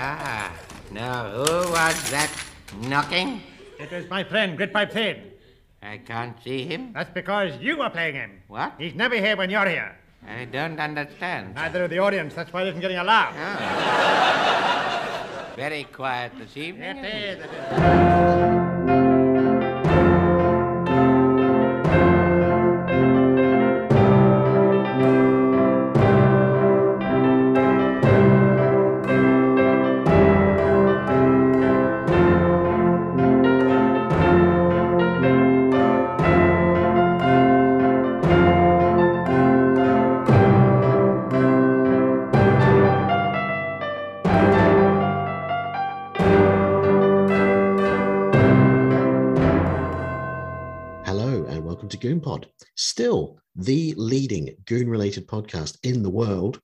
Ah, now who was that knocking? It was my friend, Grytpype. I can't see him. That's because you are playing him. What? He's never here when you're here. I don't understand. Neither of the audience. That's why he isn't getting a laugh. Oh. Very quiet this evening. It is. It is. Goon related podcast in the world.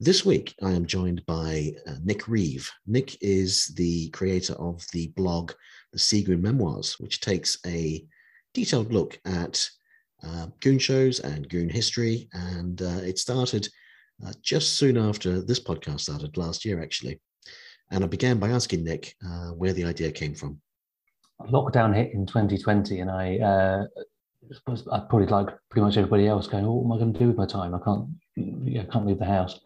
This week I am joined by uh, Nick Reeve. Nick is the creator of the blog The Seagoon Memoirs, which takes a detailed look at uh, goon shows and goon history. And uh, it started uh, just soon after this podcast started last year, actually. And I began by asking Nick uh, where the idea came from. lockdown hit in 2020 and I uh, suppose I probably like pretty much everybody else going, oh, what am I going to do with my time? I can't, yeah, I can't leave the house.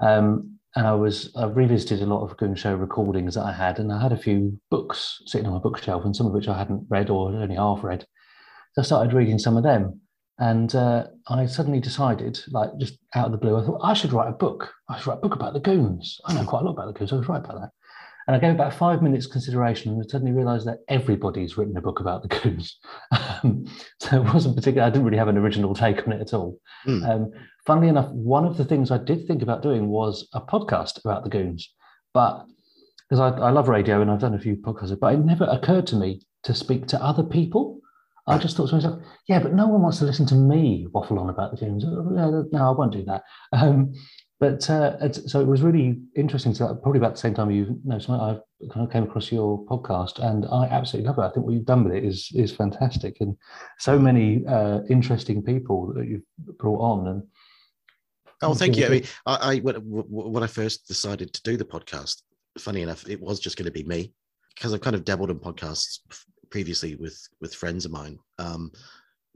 Um, and I was, I revisited a lot of Goon Show recordings that I had, and I had a few books sitting on my bookshelf, and some of which I hadn't read or only half read. So I started reading some of them, and uh, I suddenly decided, like just out of the blue, I thought I should write a book. I should write a book about the Goons. I know quite a lot about the Goons. I was right about that. And I gave about five minutes consideration and I suddenly realized that everybody's written a book about the Goons. Um, so it wasn't particular, I didn't really have an original take on it at all. Hmm. Um, funnily enough, one of the things I did think about doing was a podcast about the Goons. But because I, I love radio and I've done a few podcasts, but it never occurred to me to speak to other people. I just thought to myself, yeah, but no one wants to listen to me waffle on about the Goons. No, no, I won't do that. Um, but uh, so it was really interesting. So probably about the same time you know, so I kind of came across your podcast, and I absolutely love it. I think what you've done with it is is fantastic, and so many uh, interesting people that you've brought on. And Oh, thank you. I mean, I, I when, when I first decided to do the podcast, funny enough, it was just going to be me because I've kind of dabbled in podcasts previously with with friends of mine. Um,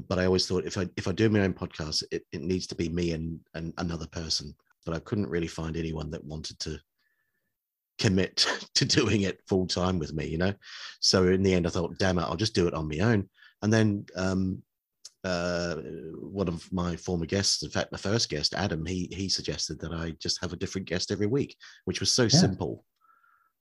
but I always thought if I if I do my own podcast, it, it needs to be me and, and another person. But I couldn't really find anyone that wanted to commit to doing it full time with me, you know. So in the end, I thought, damn it, I'll just do it on my own. And then um, uh, one of my former guests, in fact, my first guest, Adam, he he suggested that I just have a different guest every week, which was so simple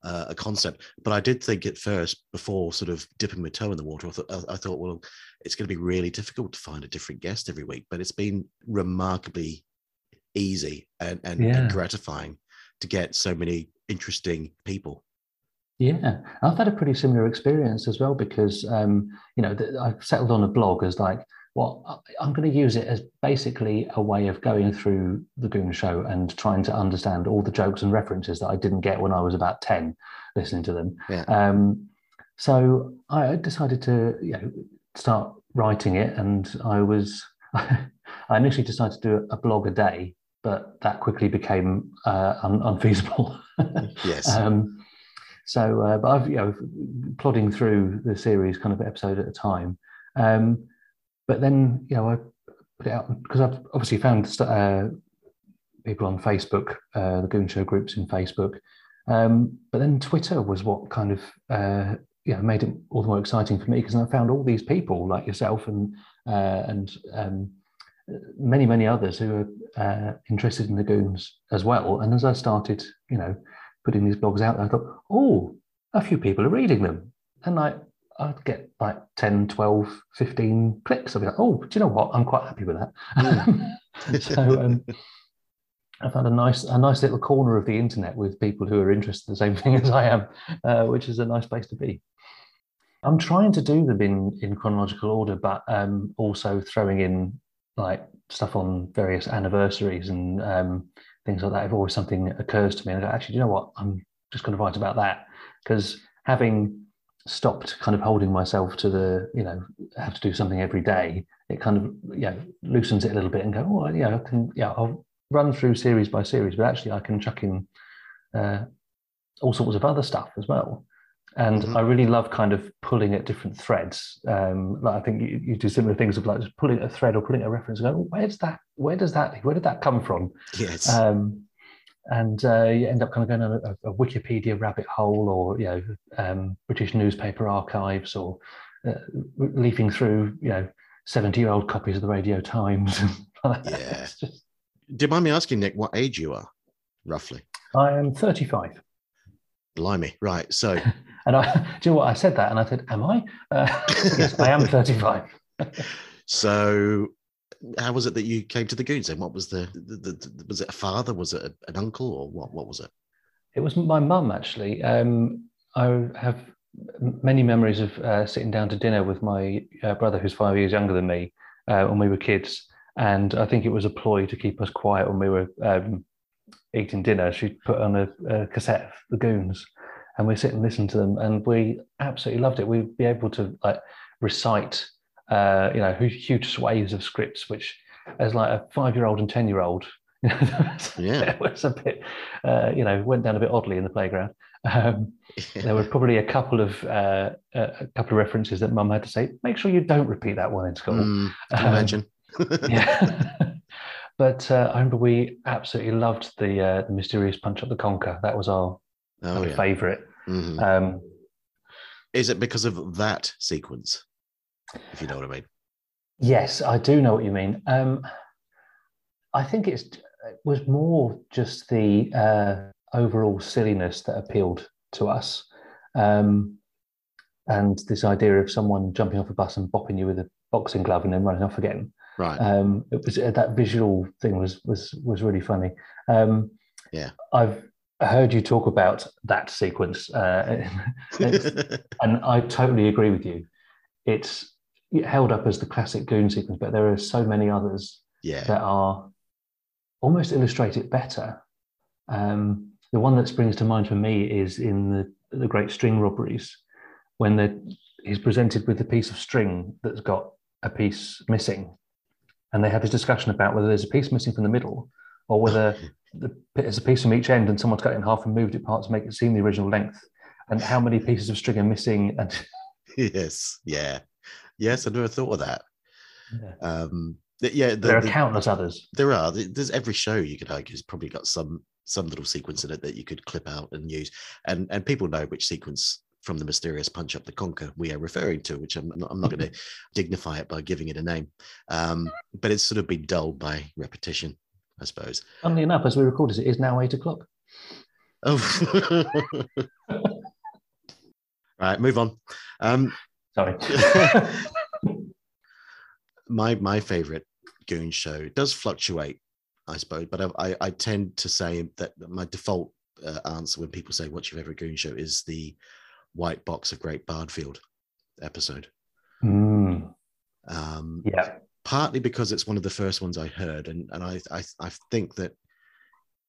uh, a concept. But I did think at first, before sort of dipping my toe in the water, I thought, I thought, well, it's going to be really difficult to find a different guest every week. But it's been remarkably easy and, and, Yeah. and gratifying to get so many interesting people. Yeah, I've had a pretty similar experience as well because um, you know th- I've settled on a blog as like, well, I'm going to use it as basically a way of going through the Goon Show and trying to understand all the jokes and references that I didn't get when I was about ten, listening to them. Yeah. Um, so I decided to you know start writing it, and I was I initially decided to do a blog a day, but that quickly became uh, un- unfeasible. Yes. Um, so, uh, but I've you know plodding through the series kind of episode at a time. Um, but then you know I put it out because I've obviously found st- uh, people on Facebook, uh, the Goon Show groups in Facebook. Um, but then Twitter was what kind of uh, you know made it all the more exciting for me because I found all these people like yourself and uh, and um, many many others who are uh, interested in the goons as well. And as I started, you know, putting these blogs out I thought, oh, a few people are reading them. And like, I'd get like 10, 12, 15 clicks. I'd be like, oh, do you know what? I'm quite happy with that. so um, I found a nice, a nice little corner of the internet with people who are interested in the same thing as I am, uh, which is a nice place to be. I'm trying to do them in, in chronological order, but um, also throwing in like stuff on various anniversaries and um, things like that. If always something occurs to me, and I go, actually, do you know what? I'm just going to write about that because having stopped kind of holding myself to the, you know, have to do something every day, it kind of, know, loosens it a little bit and go, oh, yeah, I can, yeah, I'll run through series by series, but actually I can chuck in uh, all sorts of other stuff as well. And Mhm. I really love kind of pulling at different threads. Um, like I think you, you do similar things of like just pulling a thread or pulling a reference and go, oh, where's that? Where does that? Where did that come from? Yes. Um, and uh, you end up kind of going on a, a Wikipedia rabbit hole, or you know, um, British newspaper archives, or uh, leafing through you know seventy-year-old copies of the Radio Times. Yeah. Just- Do you mind me asking, Nick, what age you are, roughly? I am thirty-five. Blimey. Right. So, And I, do you know what? I said that and I said, Am I? Uh, yes, I am 35. so how was it that you came to the Goons then? What was the, the, the, was it a father? Was it a- an uncle or what, what was it? It was my mum, actually. Um, I have many memories of uh, sitting down to dinner with my uh, brother, who's five years younger than me, uh, when we were kids. And I think it was a ploy to keep us quiet when we were um, eating dinner. She'd put on a, a cassette of the Goons, and we sit and listen to them, and we absolutely loved it. We'd be able to like recite, uh, you know, huge swathes of scripts, which, as like a five-year-old and ten-year-old, you know, Yeah. it was a bit, uh, you know, went down a bit oddly in the playground. Um, there were probably a couple of uh, a a couple of references that Mum had to say. Make sure you don't repeat that one in school. Mm, can Um, imagine. yeah. but uh, I remember we absolutely loved the uh, the mysterious punch up the conker. That was our, oh, yeah. favourite. Mhm. Um, Is it because of that sequence? If you know what I mean. yes, I do know what you mean. Um, I think it's it was more just the uh, overall silliness that appealed to us, um, and this idea of someone jumping off a bus and bopping you with a boxing glove and then running off again. Right. um, it was uh, that visual thing was was was really funny. Um, Yeah. I've heard you talk about that sequence, uh, and I totally agree with you. It's held up as the classic Goon sequence, but there are so many others yeah. that are almost illustrate it better. Um, the one that springs to mind for me is in the the Great String Robberies, when he's presented with a piece of string that's got a piece missing, and they have this discussion about whether there's a piece missing from the middle or whether the, there's a piece from each end and someone's cut it in half and moved it apart to make it seem the original length, and how many pieces of string are missing. And yes. Yeah. Yes. I never thought of that. Yeah. Um, th- yeah. The, there are the- countless others. there are. There's every show you could argue has probably got some some little sequence in it that you could clip out and use, and and people know which sequence from the mysterious punch up the conker we are referring to, which I'm not, I'm not going to dignify it by giving it a name, um, but it's sort of been dulled by repetition, I suppose. Funnily enough, as we record this, it is now eight o'clock. Oh, right, move on. Um, Sorry. my my favorite goon show does fluctuate i suppose but i i, I tend to say that my default uh, answer when people say what's your favorite goon show is the white box of great bardfield episode Mm, um yeah. Partly because it's one of the first ones i heard and and i i, I think that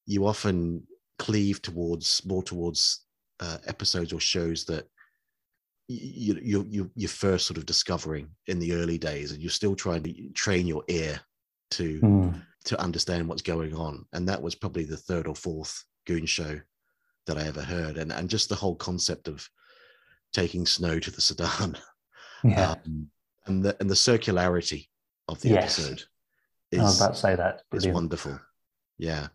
you often cleave towards more towards uh, episodes or shows that you, you you you're first sort of discovering in the early days and you're still trying to train your ear to Mm, to understand what's going on. And that was probably the third or fourth goon show that i ever heard. And and just the whole concept of taking snow to the sudan. Yeah. um, and the and the circularity of the Yes. episode I was is about to say that. Brilliant. wonderful yeah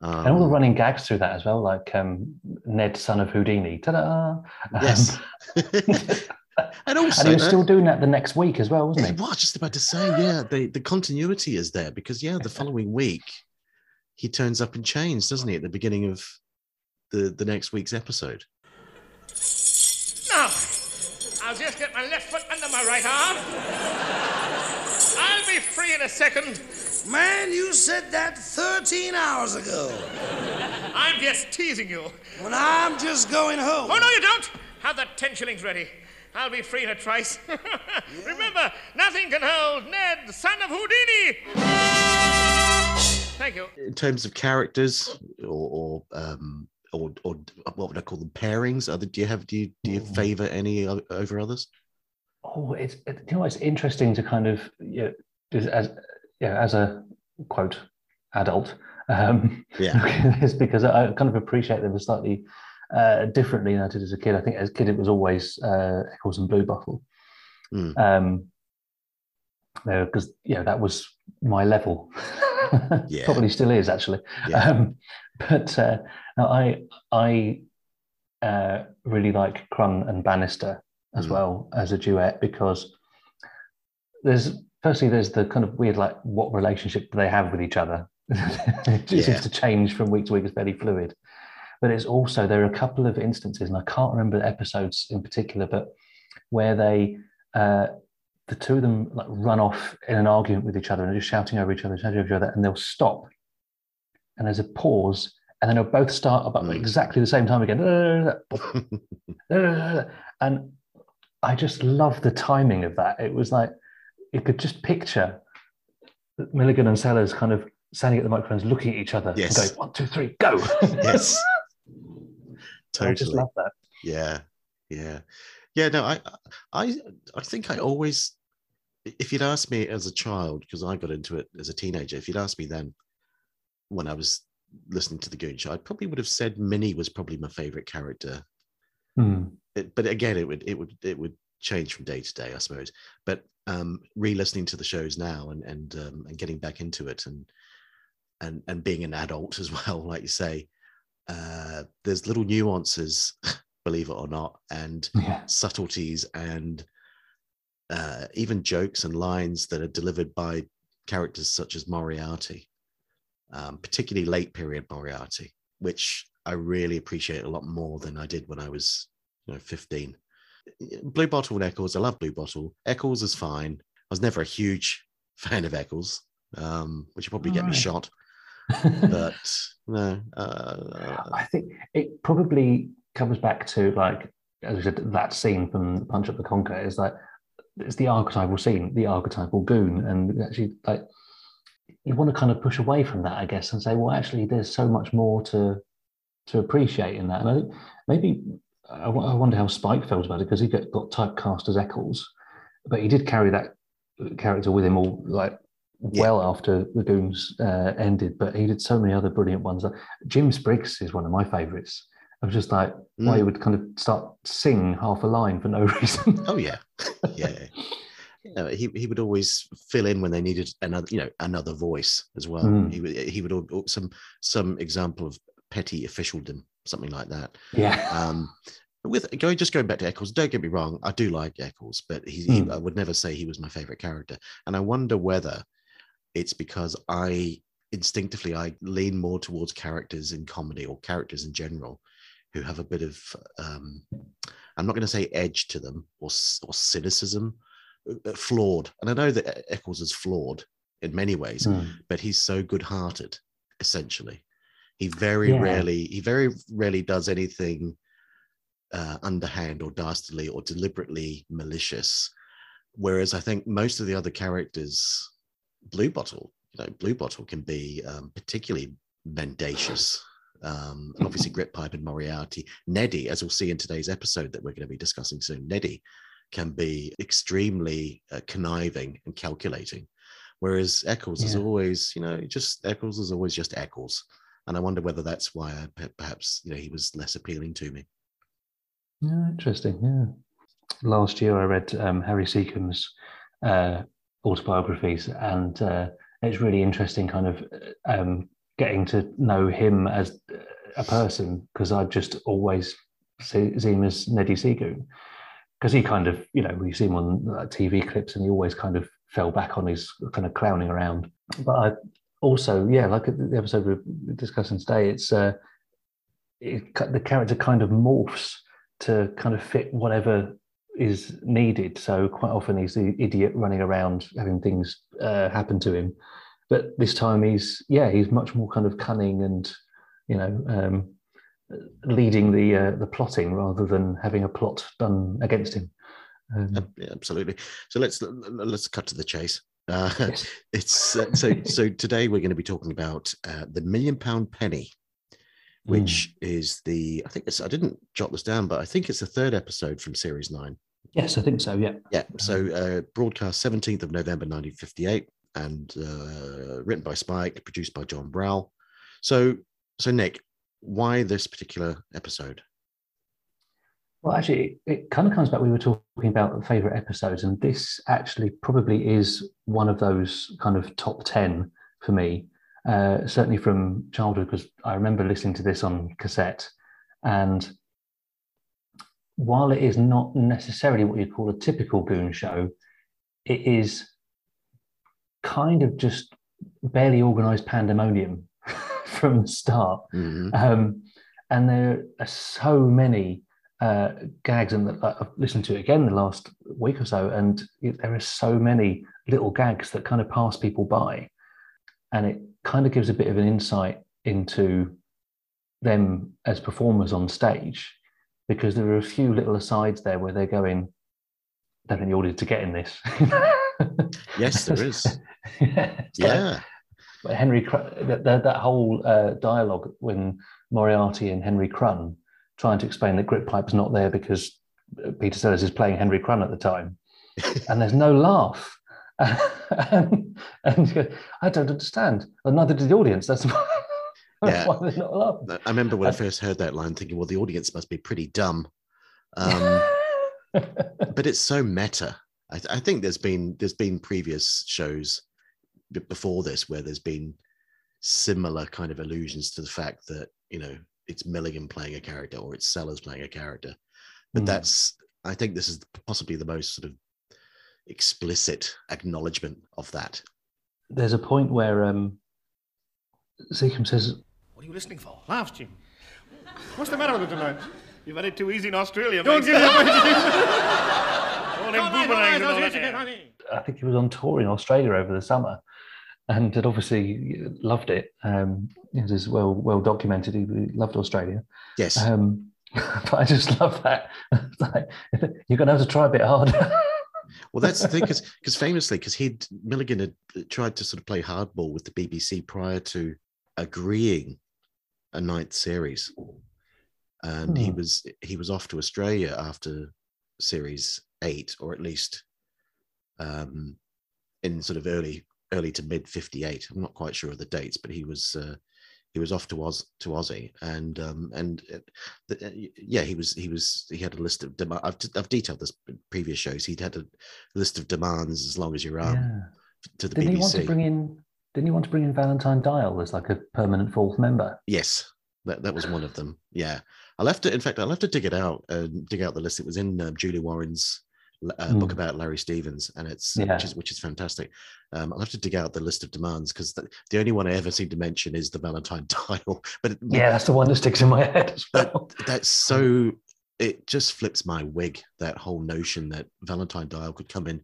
and all the Um, running gags through that as well, like um, Ned, son of Houdini. Ta-da! Yes. Um, and also and he was uh, still doing that the next week as well, wasn't I he? was just about to say, yeah, the, the continuity is there because yeah, the following week he turns up in chains, doesn't he, at the beginning of the the next week's episode? Now, I'll just get my left foot under my right arm. I'll be free in a second. Man, you said that 13 hours ago. I'm just teasing you. When I'm just going home. Oh, no, you don't. Have that 10 shillings ready. I'll be free in a trice. Remember, nothing can hold Ned, son of Houdini. Thank you. In terms of characters or or um or, or what would I call them pairings? Other do you have do you do you favor any over others? Oh, it's it, you know it's interesting to kind of you know, just as yeah as a quote adult um, Yeah. is because I kind of appreciate them slightly uh, differently than I did as a kid. I think as a kid it was always uh, Eccles and Bluebottle. Mm. Um, because you know that was my level. Yeah. Probably still is actually. Yeah. Um, but uh, I I uh, really like Crun and Bannister as Mm. well as a duet because there's firstly there's the kind of weird like what relationship do they have with each other? it Yeah. seems to change from week to week. It's very fluid. But it's also there are a couple of instances, and I can't remember the episodes in particular, but where they uh, the two of them like run off in an argument with each other and are just shouting over each other, shouting over each other, and they'll stop. And there's a pause, and then they'll both start about Mm. exactly the same time again. And I just love the timing of that. It was like you could just picture Milligan and Sellers kind of standing at the microphones, looking at each other, Yes. and going, one, two, three, go. yes. Totally. I just love that. Yeah, yeah, yeah. No, I, I, I think I always, if you'd asked me as a child, because I got into it as a teenager, if you'd asked me then, when I was listening to the Goon Show, I probably would have said Minnie was probably my favorite character. Hmm. It, but again, it would, it would, it would change from day to day, I suppose. But um, re-listening to the shows now and and um, and getting back into it and and and being an adult as well, like you say, uh, there's little nuances, believe it or not, and Yeah. subtleties and uh, even jokes and lines that are delivered by characters such as Moriarty, um, particularly late period Moriarty, which I really appreciate a lot more than I did when I was, you know, 15. Bluebottle and Eccles, I love Bluebottle. Eccles is fine. I was never a huge fan of Eccles, um, which will probably get me shot. But no, uh, I think it probably comes back to like as I said, that scene from Punch Up the Conker is like it's the archetypal scene, the archetypal goon, and actually like you want to kind of push away from that, I guess, and say, well, actually, there's so much more to to appreciate in that. And I think maybe I wonder how Spike felt about it because he got, got typecast as Eccles, but he did carry that character with him all like well after the Goons uh, ended. But he did so many other brilliant ones. Jim Spriggs is one of my favourites. I was just like, why he would kind of start sing half a line for no reason. Oh yeah, yeah. Yeah, he he would always fill in when they needed another, you know, another voice as well. Mm. He would he would some some example of petty officialdom, something like that. yeah. Um, with going just going back to Eccles, don't get me wrong, I do like Eccles, but he, he Mm. I would never say he was my favorite character. And I wonder whether it's because I instinctively I lean more towards characters in comedy or characters in general who have a bit of um, I'm not going to say edge to them or or cynicism, uh, uh, flawed. And I know that Eccles is flawed in many ways, Mm. but he's so good-hearted. Essentially, he very Yeah. rarely he very rarely does anything uh, underhand or dastardly or deliberately malicious. Whereas I think most of the other characters, Bluebottle, you know, Bluebottle can be um, particularly mendacious. Um, and obviously, Grytpype and Moriarty. Neddy, as we'll see in today's episode that we're going to be discussing soon, Neddy can be extremely uh, conniving and calculating. Whereas Eccles is always, you know, just Eccles is always just Eccles. And I wonder whether that's why I, perhaps, you know, he was less appealing to me. Yeah, interesting. Yeah. Last year, I read um, Harry Secombe's uh, autobiographies, and uh, it's really interesting, kind of um, getting to know him as a person because I just always see, see him as Neddy Seagoon because he kind of, you know, we see him on TV clips, and he always kind of fell back on his kind of clowning around. But I also, yeah, like the episode we're discussing today, it's uh, it, the character kind of morphs to kind of fit whatever is needed. So quite often he's the idiot running around having things uh, happen to him, but this time he's yeah he's much more kind of cunning and you know um, leading the uh, the plotting rather than having a plot done against him. Um, absolutely. So let's let's cut to the chase. Uh, yes. it's uh, so so today we're going to be talking about uh, the million pound penny, which is the I think it's I didn't jot this down, but I think it's the third episode from series nine. Yes, I think so. Yeah. Yeah. So uh, broadcast seventeenth of November nineteen fifty eight, and uh, written by Spike, produced by John Browell. So so Nick, why this particular episode? Well, actually, it, kind of comes back. We were talking about favorite episodes, and this actually probably is one of those kind of top 10 for me, uh, certainly from childhood, because I remember listening to this on cassette. And while it is not necessarily what you'd call a typical Goon show, it is kind of just barely organized pandemonium from the start. Mhm. Um, and there are so many uh, gags, and I've listened to it again the last week or so, and it- there are so many little gags that kind of pass people by, and it kind of gives a bit of an insight into them as performers on stage, because there are a few little asides there where they're going, I "Don't think the audience to get in this." Yes, there is. Yeah. but Henry, that, that, that whole uh, dialogue when Moriarty and Henry Crun trying to explain that Grytpype's not there because Peter Sellers is playing Henry Crun at the time, and there's no laugh. and, and I don't understand. And neither did the audience. That's why, Yeah. why they're not laughing. I remember when I first heard that line thinking, well, the audience must be pretty dumb. Um, but it's so meta. I, I think there's been there's been previous shows before this where there's been similar kind of allusions to the fact that you know it's Milligan playing a character or it's Sellers playing a character, but Hmm. that's I think this is possibly the most sort of explicit acknowledgement of that. There's a point where um, Secombe says, What are you listening for? Laughs, Jim. What's the matter with it tonight? You've had it too easy in Australia, Don't give me away. All them boomerangs and all that. yeah. I think he was on tour in Australia over the summer, and had obviously loved it. Um, it is well well documented. He he loved Australia. Yes, Um, but I just love that. Like, you're going to have to try a bit harder. Well, that's the thing, because famously, because he'd Milligan had tried to sort of play hardball with the BBC prior to agreeing a ninth series, and he Hmm. was he was off to Australia after series eight, or at least um, in sort of early early to mid fifty eight. I'm not quite sure of the dates, but he was. Uh, he was off to Oz to Aussie, and um, and uh, uh, yeah, he was he was he had a list of demand. I've, I've detailed this in previous shows. He'd had a list of demands as long as your arm yeah. to the Didn't BBC. he want to bring in? Didn't he want to bring in Valentine Dyall as like a permanent fourth member? yes, that, that was one of them. Yeah, I'll have to. In fact, I'll have to dig it out and dig out the list. It was in um, Julie Warren's uh, book Hmm. about Larry Stephens, and it's Yeah. which is which is fantastic. Um, I'll have to dig out the list of demands because the, the only one I ever seem to mention is the Valentine Dyall. But it- Yeah, that's the one that sticks in my head as well. that's so it just flips my wig that whole notion that valentine Dyall could come in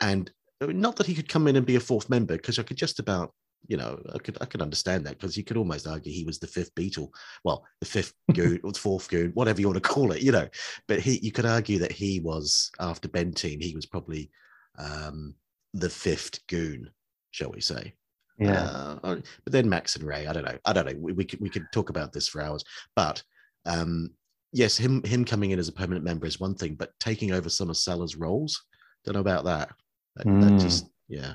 and uh, not that he could come in and be a fourth member because i could just about you know i could i could understand that because you could almost argue he was the fifth Beatle well the fifth goon or the fourth goon whatever you want to call it you know but he you could argue that he was after Bentine he was probably um the fifth goon shall we say Yeah, uh, but then Max and Ray, I don't know. I don't know. We, we could we could talk about this for hours. But um, yes, him him coming in as a permanent member is one thing, but taking over some of Sellers' roles, don't know about that. That, that Mm. just yeah.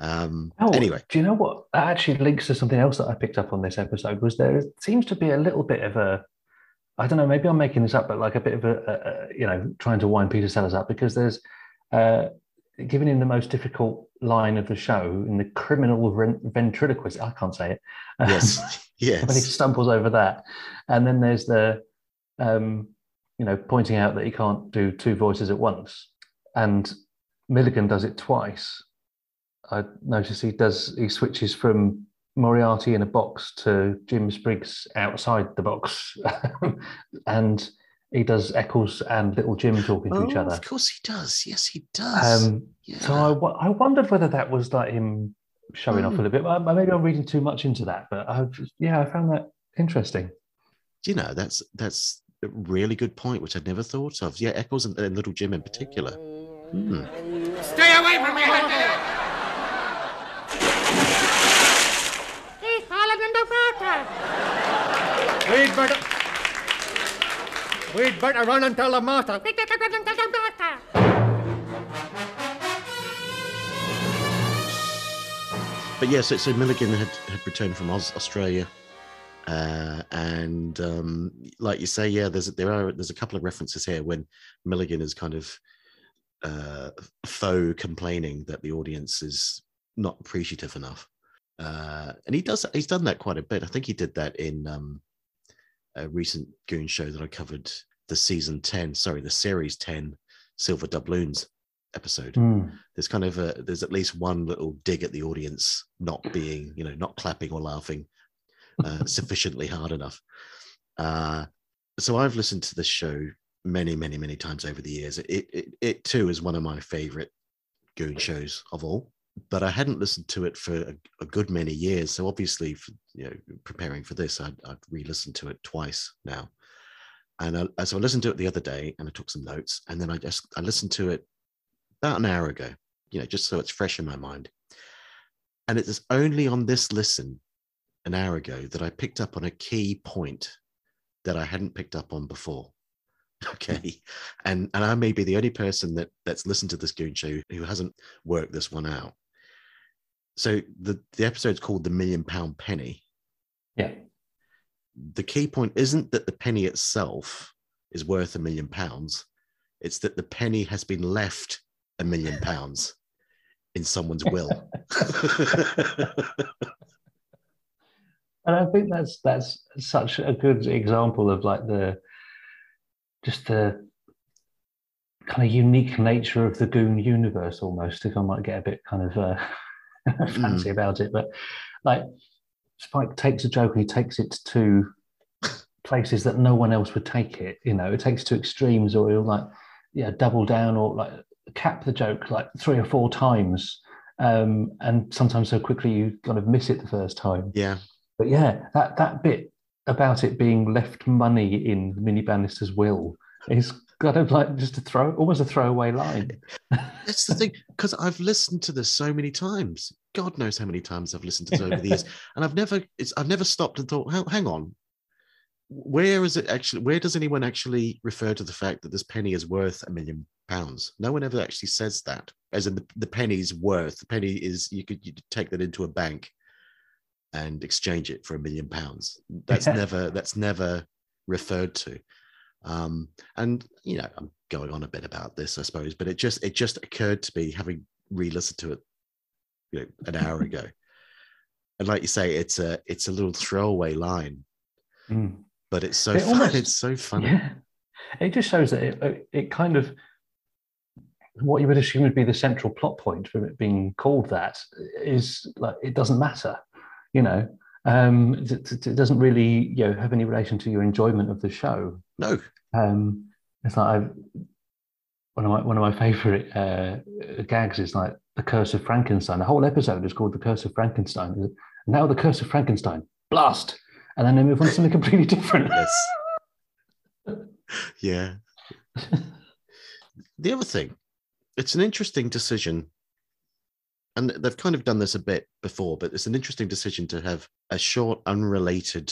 Um, Oh, anyway, do you know what? That actually links to something else that I picked up on this episode. Was there seems to be a little bit of a, I don't know, maybe I'm making this up, but like a bit of a, a, you know, trying to wind Peter Sellers up because there's, uh, giving him the most difficult line of the show in the criminal ventriloquist. I can't say it. yes, yes. when he stumbles over that, and then there's the, um, you know, pointing out that he can't do two voices at once, and Milligan does it twice. I notice he does he switches from Moriarty in a box to Jim Spriggs outside the box, and he does Eccles and Little Jim talking to each Oh, other. Of course he does. Yes, he does. Um, yeah. so I, I wondered whether that was like him showing off a Hmm. little bit. Maybe I'm reading too much into that, but I yeah, I found that interesting. you know that's that's a really good point, which I'd never thought of. Yeah, Eccles and, and Little Jim in particular. Hmm. Stay away from me! We'd better. We'd better run and tell the master. But yeah, so, so Milligan had, had returned from Aus, Australia Uh, and um, like you say, yeah, there's there are there's a couple of references here when Milligan is kind of uh, faux complaining that the audience is not appreciative enough, uh, and he does he's done that quite a bit. I think he did that in um, a recent Goon show that I covered, the season ten, sorry, the series ten, Silver Doubloons episode. Mm. There's kind of a there's at least one little dig at the audience not being you know not clapping or laughing uh, sufficiently hard enough. Uh, so I've listened to this show many, many, many times over the years. It, it, it too is one of my favorite goon shows of all. But I hadn't listened to it for a, a good many years. So obviously, for, you know, preparing for this, I'd, I'd re-listened to it twice now. And I, so I listened to it the other day, and I took some notes, and then I just I listened to it about an hour ago. You know, just so it's fresh in my mind. And it is only on this listen an hour ago that I picked up on a key point that I hadn't picked up on before. Okay. Hmm. And and I may be the only person that that's listened to this Goon show who hasn't worked this one out. So the, the episode's called The Million Pound Penny. Yeah. The key point isn't that the penny itself is worth a million pounds. It's that the penny has been left a million pounds in someone's will. And I think that's that's such a good example of like the just the kind of unique nature of the Goon universe almost, if I might get a bit kind of uh, fancy about it. But like Spike takes a joke and he takes it to places that no one else would take it. You know, it takes to extremes or he'll like yeah, double down or like cap the joke like three or four times. Um, and sometimes so quickly you kind of miss it the first time. yeah. But yeah, that that bit about it being left money in Minnie Bannister's will is kind of like just a throw, almost a throwaway line. That's the thing, because I've listened to this so many times. God knows how many times I've listened to this over the years, and I've never, it's, I've never stopped and thought, "Hang- on, where is it actually? Where does anyone actually refer to the fact that this penny is worth a million pounds? No one ever actually says that, as in the, the penny's worth. The penny is you could you take that into a bank and exchange it for a million pounds. That's never that's never referred to. Um, and you know, I'm going on a bit about this, I suppose, but it just it just occurred to me having re-listened to it, you know, an hour ago. And like you say, it's a it's a little throwaway line, Mm. but it's so It fun. almost- it's so funny. Yeah. It just shows that it, it kind of what you would assume would be the central plot point for it being called that is like it doesn't matter, you know. Um, it, it- it doesn't really you know have any relation to your enjoyment of the show. No, Um, it's like I've, one of my one of my favorite uh, gags is like the Curse of Frankenstein. The whole episode is called the Curse of Frankenstein. Now the Curse of Frankenstein, blast, and then they move on to something completely different. yes, yeah. the other thing, it's an interesting decision, and they've kind of done this a bit before, but it's an interesting decision to have a short, unrelated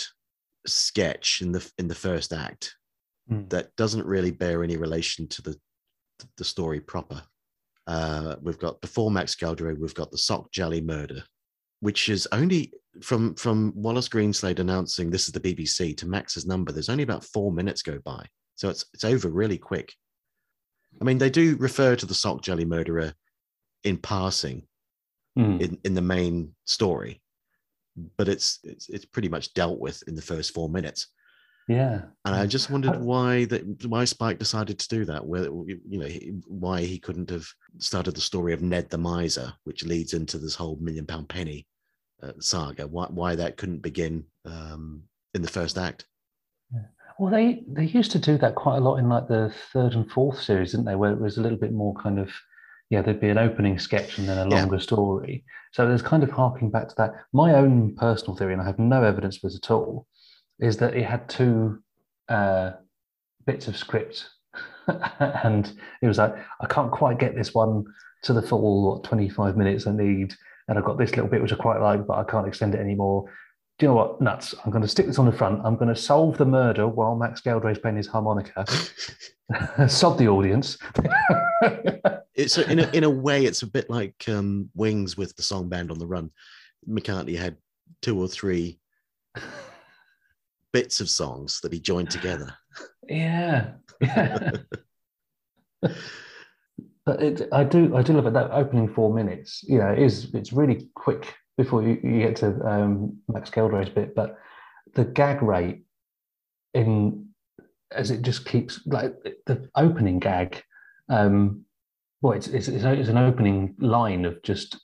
sketch in the in the first act Mm. that doesn't really bear any relation to the the story proper. Uh, we've got before Max Geldray, we've got the sock jelly murder, which is only from from Wallace Greenslade announcing this is the BBC to Max's number. There's only about four minutes go by, so it's it's over really quick. I mean, they do refer to the sock jelly murderer in passing Mm. in, in the main story, but it's, it's it's pretty much dealt with in the first four minutes. Yeah. And I just wondered why that why Spike decided to do that. Whether you know why he couldn't have started the story of Ned the Miser, which leads into this whole million pound penny uh, saga. Why why that couldn't begin um, in the first act? Well, they they used to do that quite a lot in like the third and fourth series, didn't they? Where it was a little bit more kind of, yeah, there'd be an opening sketch and then a Yeah. longer story. So there's kind of harking back to that. My own personal theory, and I have no evidence for this at all, is that it had two uh, bits of script, and it was like I can't quite get this one to the full what, 25 minutes I need, and I've got this little bit which I quite like, but I can't extend it anymore do you know what? Nuts. I'm going to stick this on the front. I'm going to solve the murder while Max Geldray is playing his harmonica. Sod the audience. It's a, in a in a way, it's a bit like um, Wings with the song Band on the Run. McCartney had two or three bits of songs that he joined together. Yeah. yeah. but it, I do, I do love it. That opening four minutes, you know, it is it's really quick before you, you get to um, Max Geldray's bit. But the gag rate in as it just keeps like the opening gag. Um, well, it's it's, it's, it's an opening line of just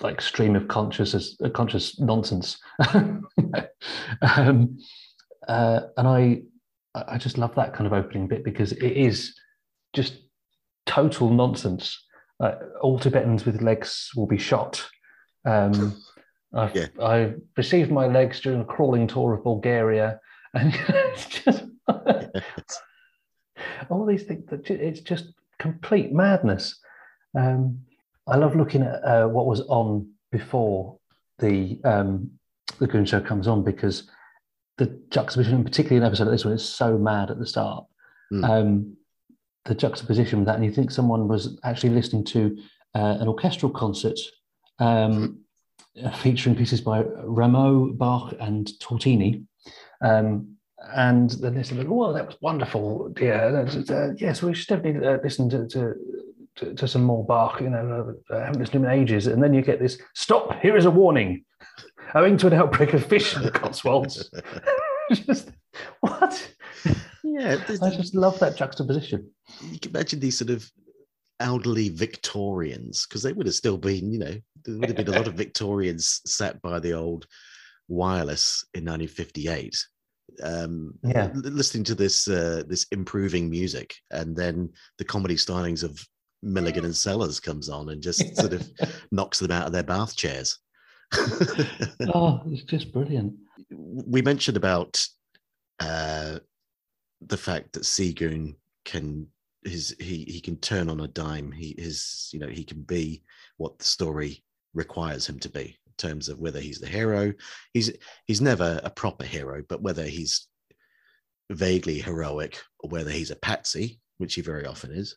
like stream of conscious conscious nonsense. um, uh, and I I just love that kind of opening bit because it is just total nonsense. Uh, all Tibetans with legs will be shot. Um, I, Yeah. I received my legs during a crawling tour of Bulgaria, and it's just all these things. That it's just complete madness. Um, I love looking at uh, what was on before the um, the Goon Show comes on because the juxtaposition, particularly in an episode like this one, is so mad at the start. Mm. Um, the juxtaposition with that, and you think someone was actually listening to uh, an orchestral concert um, uh, featuring pieces by Rameau, Bach, and Tartini. Um, and then they said, "Oh, that was wonderful, dear. That's- Uh, yes, we should definitely uh, listen to, to, to, to some more Bach. You know, uh, I haven't listened to him in ages." And then you get this: "Stop! Here is a warning. Owing to an outbreak of fish in the Cotswolds." just what? yeah, I just love that juxtaposition. you can imagine these sort of elderly Victorians, because they would have still been, you know, there would have been a lot of Victorians sat by the old wireless in 1958, um, Yeah. listening to this uh, this improving music, and then the comedy stylings of Milligan and Sellers comes on and just sort of knocks them out of their bath chairs. Oh, it's just brilliant. we mentioned about uh, the fact that Seagoon can his he he can turn on a dime. He his you know he can be what the story requires him to be in terms of whether he's the hero. He's he's never a proper hero, but whether he's vaguely heroic or whether he's a patsy, which he very often is,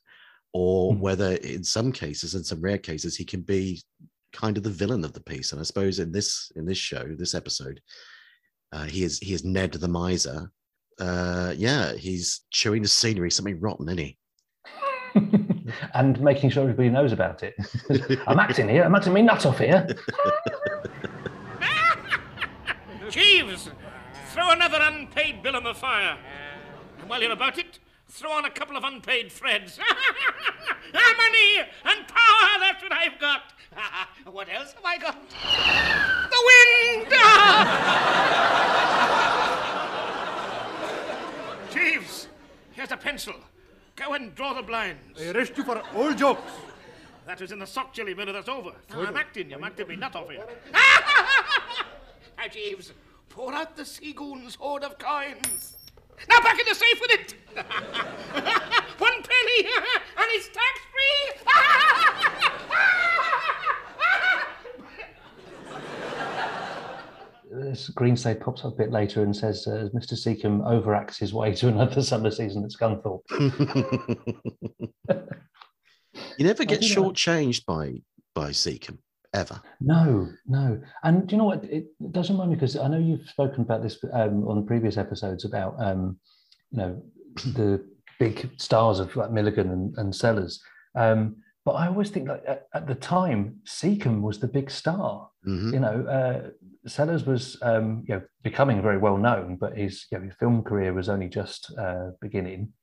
or Mhm. whether in some cases, in some rare cases, he can be kind of the villain of the piece. And I suppose in this in this show, this episode, uh, he is he is Ned the miser. Uh, yeah, he's chewing the scenery, something rotten, isn't he? and making sure everybody knows about it. I'm acting here. I'm acting me nut off here. Jeeves, throw another unpaid bill on the fire. And while you're about it, throw on a couple of unpaid threads. Money and power, that's what I've got. what else have I got? The wind! Jeeves, here's a pencil. Go and draw the blinds. I arrest you for all jokes. That was in the sock jelly mirror that's over. Now I'm acting. I'm acting me nut off here. now, Jeeves, pour out the Seagoon's hoard of coins. Now back in the safe with it. One penny, and it's tax free. This Greenslade pops up a bit later and says, uh, Mr. Secombe overacts his way to another summer season at Scunthorpe. you never get shortchanged by by Secombe ever. No, no. And do you know what? It does remind me because I know you've spoken about this um, on previous episodes about, um, you know, the big stars of like Milligan and, and Sellers. Um, but I always think like at, at the time, Secombe was the big star. Mhm. You know, uh, Sellers was um, you know becoming very well known, but his, you know, his film career was only just uh, beginning.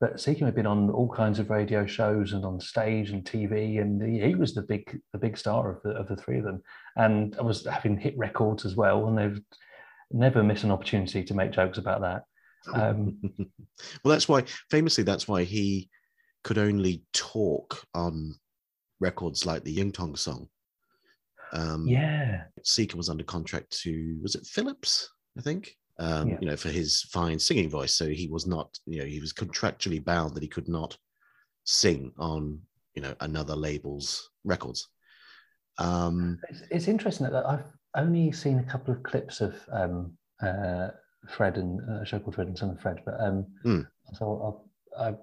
But Secombe had been on all kinds of radio shows and on stage and TV, and he, he was the big the big star of the of the three of them. And I was having hit records as well, and they've never miss an opportunity to make jokes about that. Um, well, that's why famously that's why he could only talk on records like the Ying Tong song. Um, yeah, Seeker was under contract to was it Philips, I think. Um, Yeah. You know, for his fine singing voice, so he was not, you know, he was contractually bound that he could not sing on, you know, another label's records. Um, it's, it's interesting that I've only seen a couple of clips of um, uh, Fred and uh, a show called Fred and Son of Fred, but um, Hmm. so I'll,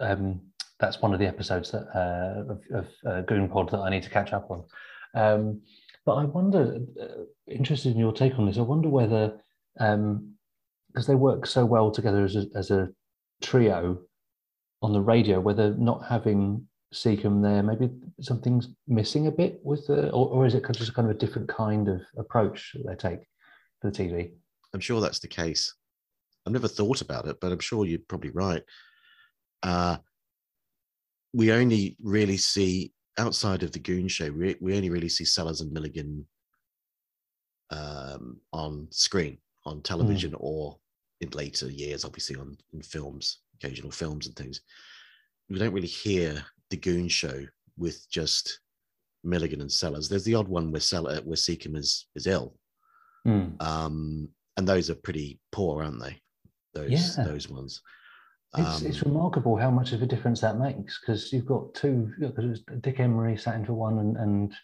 I, um, that's one of the episodes that uh, of, of uh, Goon Pod that I need to catch up on. Um, but I wonder, uh, interested in your take on this, I wonder whether um, because they work so well together as a, as a trio on the radio, whether not having Secombe there, maybe something's missing a bit with the, or, or is it just kind of a different kind of approach that they take for the TV? I'm sure that's the case. I've never thought about it, but I'm sure you're probably right. Uh, we only really see outside of the Goon Show, we, we only really see Sellers and Milligan um, on screen, on television, or in later years, obviously on in films, occasional films and things. We don't really hear the Goon Show with just Milligan and Sellers. There's the odd one where Seller, where Secombe is is ill, Mm. um, and those are pretty poor, aren't they? Those Yeah. those ones. It's, it's Um, remarkable how much of a difference that makes because you've got two, because it was Dick Emery sat in for one and, and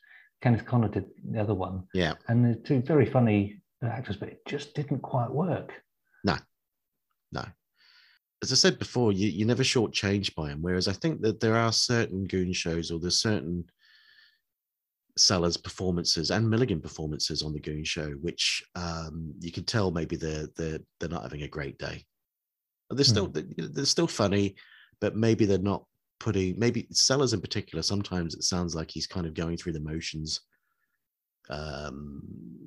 Kenneth Connor did the other one. yeah, And they're two very funny actors, but it just didn't quite work. No, no. As I said before, you you never shortchanged by them. Whereas I think that there are certain Goon shows or there's certain Sellers performances and Milligan performances on the Goon Show, which um, you can tell maybe they're they're they're not having a great day. They're still they're still funny, but maybe they're not putting maybe Sellers in particular. Sometimes it sounds like he's kind of going through the motions um,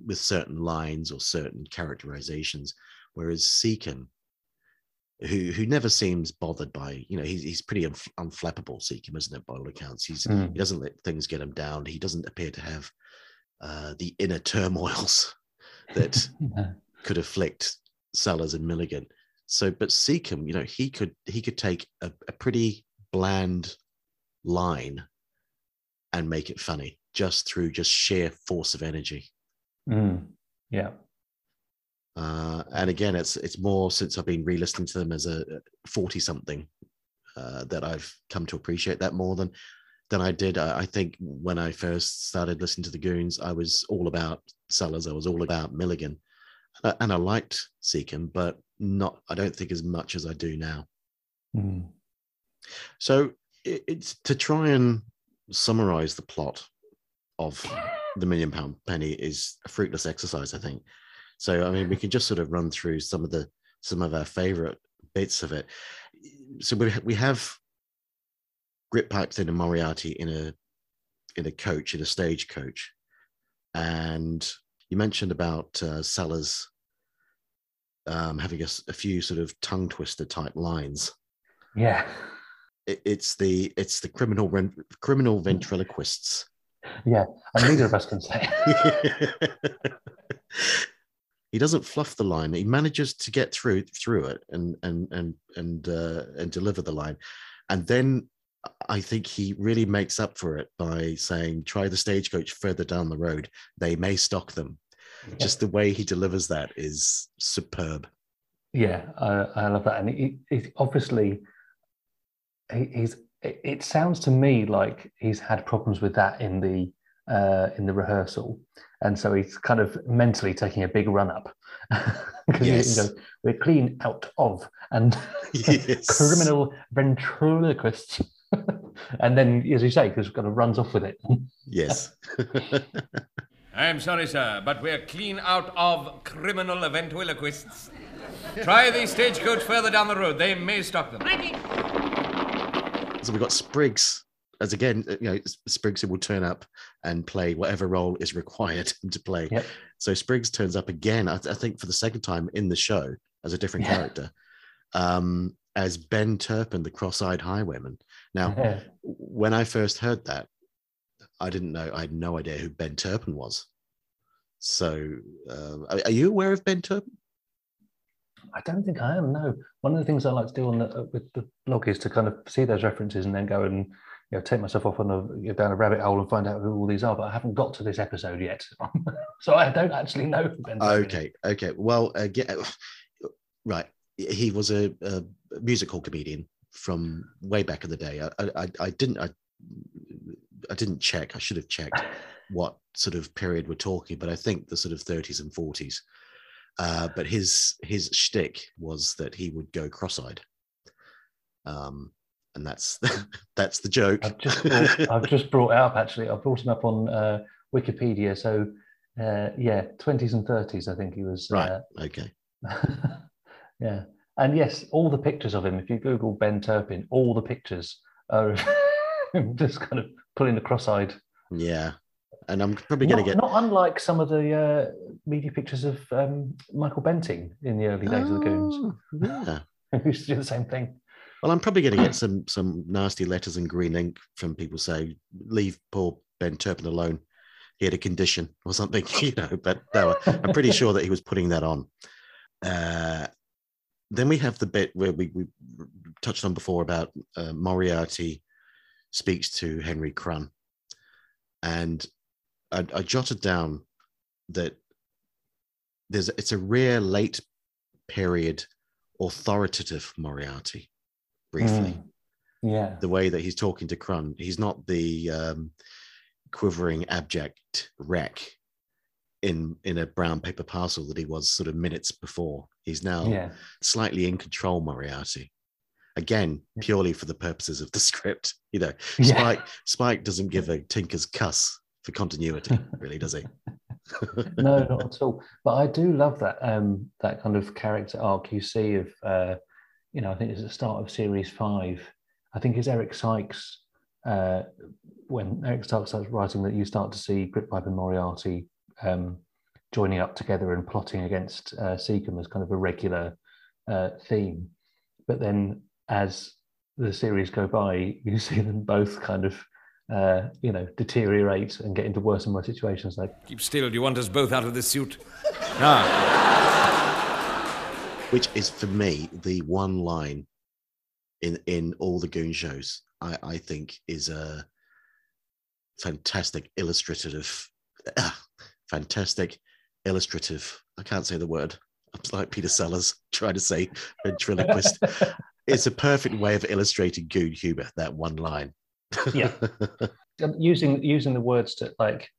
with certain lines or certain characterizations, whereas Secombe, who who never seems bothered by you know he's he's pretty unf- unflappable Secombe, isn't it? By all accounts, he's Mm. he doesn't let things get him down. He doesn't appear to have uh, the inner turmoils that could afflict Sellers and Milligan. So, but Secombe, you know, he could he could take a, a pretty bland line and make it funny just through just sheer force of energy. Mm. Yeah. Uh, and again, it's it's more since I've been re-listening to them as a forty something uh, that I've come to appreciate that more than than I did. I, I think when I first started listening to the Goons, I was all about Sellers. I was all about Milligan, uh, and I liked Secombe, but not. I don't think as much as I do now. Mm. So it, it's to try and summarize the plot of the Million Pound Penny is a fruitless exercise, I think. So I mean, we can just sort of run through some of the some of our favorite bits of it. So we we have Grytpypes and Moriarty in a in a coach in a stage coach, and you mentioned about uh, Sellers um, having a few sort of tongue twister type lines Yeah. it- it's the it's the criminal criminal ventriloquists. Yeah. And neither of us can say. he doesn't fluff the line. He manages to get through through it and and and and uh, and deliver the line, and then I think he really makes up for it by saying, "Try the stagecoach further down the road. They may stock them." Just the way he delivers that is superb. Yeah, I, I love that, and it, it obviously he, he's. It, it sounds to me like he's had problems with that in the uh, in the rehearsal, and so he's kind of mentally taking a big run up because he Yes. goes, We're clean out of and Yes. criminal ventriloquists, and then, as you say, because kind of runs off with it. Yes. I'm sorry, sir, but we're clean out of criminal ventriloquists. Try the stagecoach further down the road. They may stock them. so we've got Spriggs as again, uh, you know, Spriggs who will turn up and play whatever role is required him to play. Yep. So Spriggs turns up again, I, th- I think, for the second time in the show as a different Yeah. character, um, as Ben Turpin, the cross-eyed highwayman. Now, when I first heard that, I didn't know. I had no idea who Ben Turpin was. So, um, are, are you aware of Ben Turpin? I don't think I am. No, one of the things I like to do on the uh, with the blog is to kind of see those references and then go and you know take myself off on a down a rabbit hole and find out who all these are. But I haven't got to this episode yet, so I don't actually know. Who Ben Turpin is. Okay, okay. Well, uh, right. He was a, a musical comedian from way back in the day. I, I, I- I didn't, I, I didn't check. I should have checked what sort of period we're talking, but I think the sort of 30s and 40s. Uh, but his his shtick was that he would go cross-eyed, um, and that's that's the joke. I've just brought, I've just brought it up actually. I've brought him up on uh, Wikipedia. So uh, yeah, twenties and thirties. I think he was. right. Uh, Okay. Yeah. And yes, all the pictures of him, if you Google Ben Turpin, all the pictures are just kind of pulling the cross eyed. Yeah. And I'm probably going to get. not unlike some of the uh, media pictures of um, Michael Bentine in the early days of the Goons, Oh, yeah. who used to do the same thing. Well, I'm probably going to get some some nasty letters in green ink from people say, "Leave poor Ben Turpin alone. He had a condition or something," you know. But no, I'm pretty sure that he was putting that on. Uh, then we have the bit where we, we touched on before about uh, Moriarty speaks to Henry Crun, and I, I jotted down that there's it's a rare late period authoritative Moriarty. Briefly, Mm. Yeah. the way that he's talking to Crun, he's not the um, quivering, abject wreck in in a brown paper parcel that he was sort of minutes before. He's now Yeah. slightly in control, Moriarty. Again, purely for the purposes of the script. You know, Yeah. Spike Spike doesn't give a tinker's cuss for continuity, really, does he? no, not at all. But I do love that um, that kind of character arc you see of, uh, you know, I think it's the start of series five. I think it's Eric Sykes. Uh, when Eric Sykes starts writing that, you start to see Grytpype and Moriarty um, joining up together and plotting against uh, Secombe as kind of a regular uh, theme. But then, as the series go by, you see them both kind of, uh, you know, deteriorate and get into worse and worse situations. Like Keep still. Do you want us both out of this suit? Ah, Which is for me the one line in in all the Goon shows. I, I think is a fantastic illustrative, ah, fantastic illustrative. I can't say the word. I'm like Peter Sellers trying to say ventriloquist. It's a perfect way of illustrating Goon humor. That one line. Yeah. Using using the words to like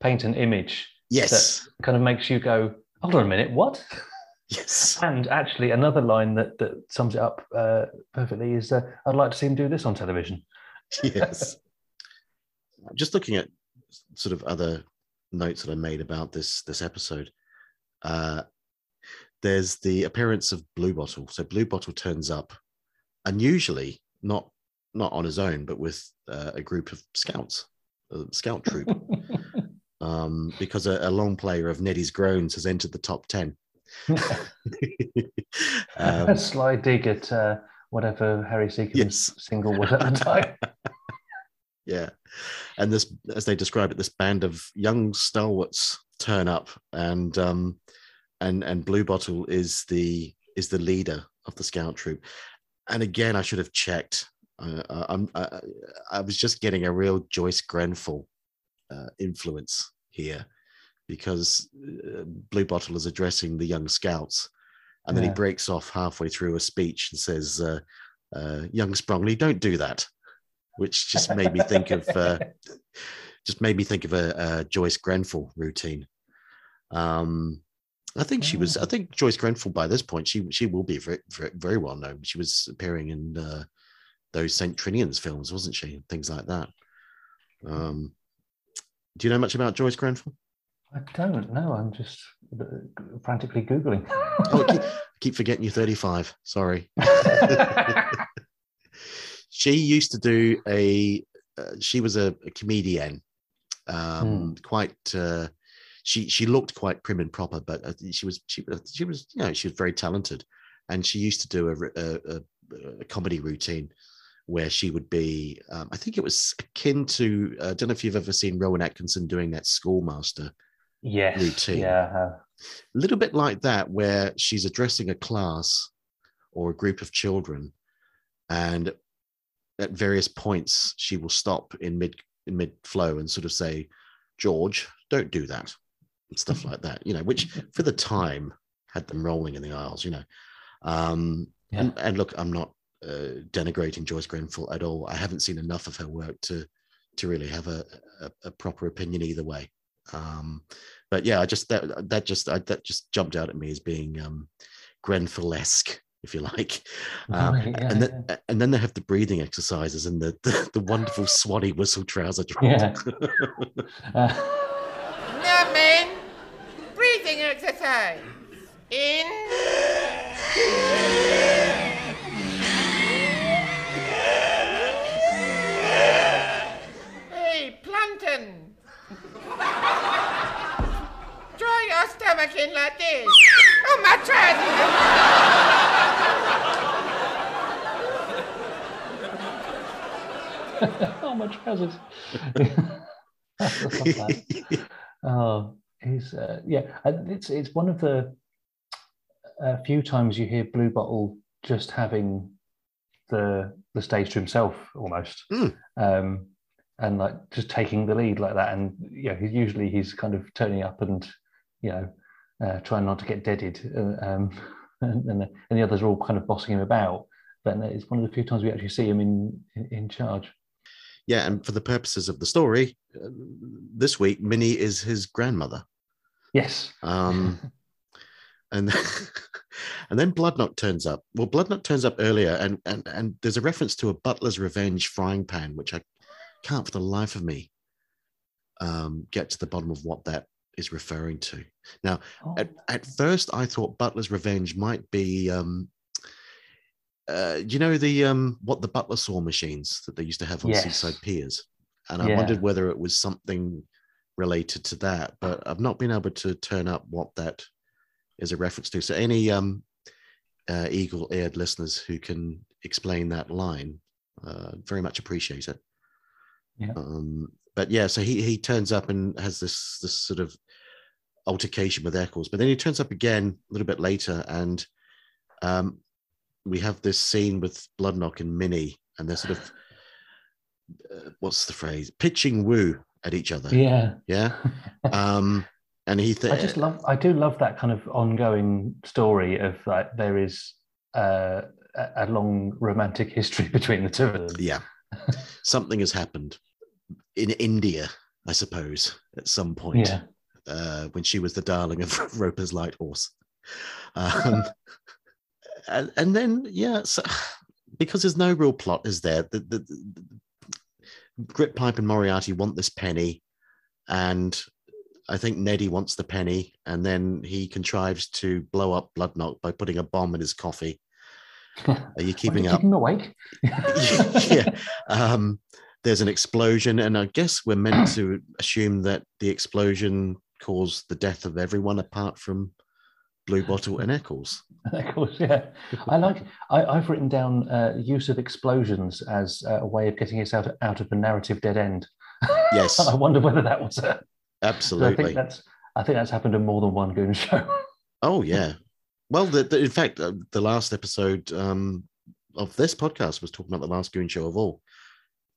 paint an image yes. that kind of makes you go, hold on a minute, what? Yes. And actually, another line that that sums it up uh, perfectly is, uh, "I'd like to see him do this on television." yes. Just looking at sort of other notes that I made about this this episode, uh, there's the appearance of Bluebottle. So Bluebottle turns up, unusually not not on his own, but with uh, a group of scouts, a scout troop, um, because a, a long player of Neddy's Groans has entered the top ten. a um, sly dig at uh, whatever Harry Secombe's Yes. single was at the time. Yeah. And this, as they describe it, this band of young stalwarts turn up and um and and Bluebottle is the is the leader of the scout troop. And again, I should have checked. Uh, I- I'm I, I was just getting a real Joyce Grenfell uh, influence here because uh, Bluebottle is addressing the young scouts, and then he breaks off halfway through a speech and says, uh, uh, "Young Sprongly, don't do that," which just made me think of uh, just made me think of a, a Joyce Grenfell routine. Um, I think she was. I think Joyce Grenfell by this point she she will be very very, very well known. She was appearing in uh, those Saint Trinian's films, wasn't she? Things like that. Um, do you know much about Joyce Grenfell? I don't know. I'm just uh, frantically googling. Oh, I keep, I keep forgetting you're 35. Sorry. she used to do a. Uh, she was a, a comedian. Um, Quite. Uh, she she looked quite prim and proper, but she was she uh, she was you know she was very talented, and she used to do a a, a, a comedy routine where she would be. Um, I think it was akin to. uh, I don't know if you've ever seen Rowan Atkinson doing that schoolmaster yes. Routine. Yeah. uh, a little bit like that, where she's addressing a class or a group of children, and at various points she will stop in mid in mid flow and sort of say, "George, don't do that," stuff like that. You know, which for the time had them rolling in the aisles. You know, um, Yeah. and, and look, I'm not uh, denigrating Joyce Grenfell at all. I haven't seen enough of her work to to really have a, a, a proper opinion either way. Um, but yeah, I just that that just I, that just jumped out at me as being um, Grenfell-esque, if you like. Um, Right, yeah, and then and then they have the breathing exercises and the the, the wonderful swanny whistle trouser drop. Yeah. uh, breathing exercise. In. hey, Planton. Draw your stomach in like this. Oh, my trousers. oh, my trousers. oh. he's uh, yeah. It's it's one of the uh, few times you hear Bluebottle just having the the stage to himself almost, Mm. um, and like just taking the lead like that. And you know, he's usually he's kind of turning up and you know uh, trying not to get deaded, uh, um, and, and the- and the others are all kind of bossing him about. But it's one of the few times we actually see him in in, in charge. Yeah, and for the purposes of the story, uh, this week Minnie is his grandmother. Yes. Um, and and then turns up. Well, Bloodnok turns up earlier, and and and there's a reference to a Butler's Revenge frying pan, which I can't for the life of me um, get to the bottom of what that is referring to. Now, Oh, at, at first, I thought Butler's Revenge might be. Um, uh, you know the um, what the Butler saw machines that they used to have on Yes. Seaside Piers? And I Yeah. wondered whether it was something related to that, but I've not been able to turn up what that is a reference to. So any um, uh, eagle-eared listeners who can explain that line, uh, very much appreciate it. Yeah. Um, but yeah, so he he turns up and has this this sort of altercation with Eccles, but then he turns up again a little bit later, and um, we have this scene with Bloodnok and Minnie, and they're sort of uh, what's the phrase? Pitching woo at each other. yeah. Yeah. Um, and he th- I just love. I do love that kind of ongoing story of like there is uh, a long romantic history between the two of them. yeah, something has happened in India, I suppose, at some point Yeah. uh, when she was the darling of Roper's Light Horse. Um, and, and then, yeah, so, because there's no real plot, is there? The, the, the, Grytpype and Moriarty want this penny, and I think Neddy wants the penny, and then he contrives to blow up Bloodnok by putting a bomb in his coffee. Are you keeping Keep up? him awake. yeah. Um, there's an explosion, and I guess we're meant to assume that the explosion caused the death of everyone apart from Bluebottle and Eccles. of course, yeah. I like. I, I've written down uh, use of explosions as uh, a way of getting us out out of a narrative dead end. Yes, I wonder whether that was a. 'cause I absolutely. think that's. I think that's happened in more than one Goon show. Oh yeah. Well, the, the, in fact, uh, the last episode um, of this podcast was talking about the last Goon show of all.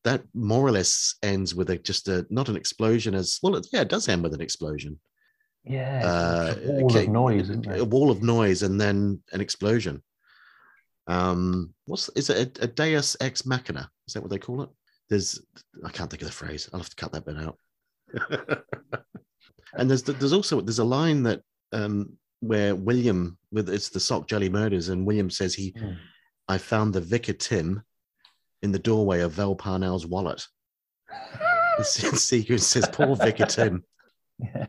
That more or less ends with a just a not an explosion as well. It, yeah, it does end with an explosion. Yeah. Uh, a wall okay, of noise, a wall of noise and then an explosion. Um, what's is it a, a Deus ex machina? Is that what they call it? There's I can't think of the phrase. I'll have to cut that bit out. and there's there's also there's a line that um where William with it's the sock jelly murders and William says he Hmm. I found the vicar Tim in the doorway of Val Parnell's wallet. And says, poor Vicar Tim. Yeah.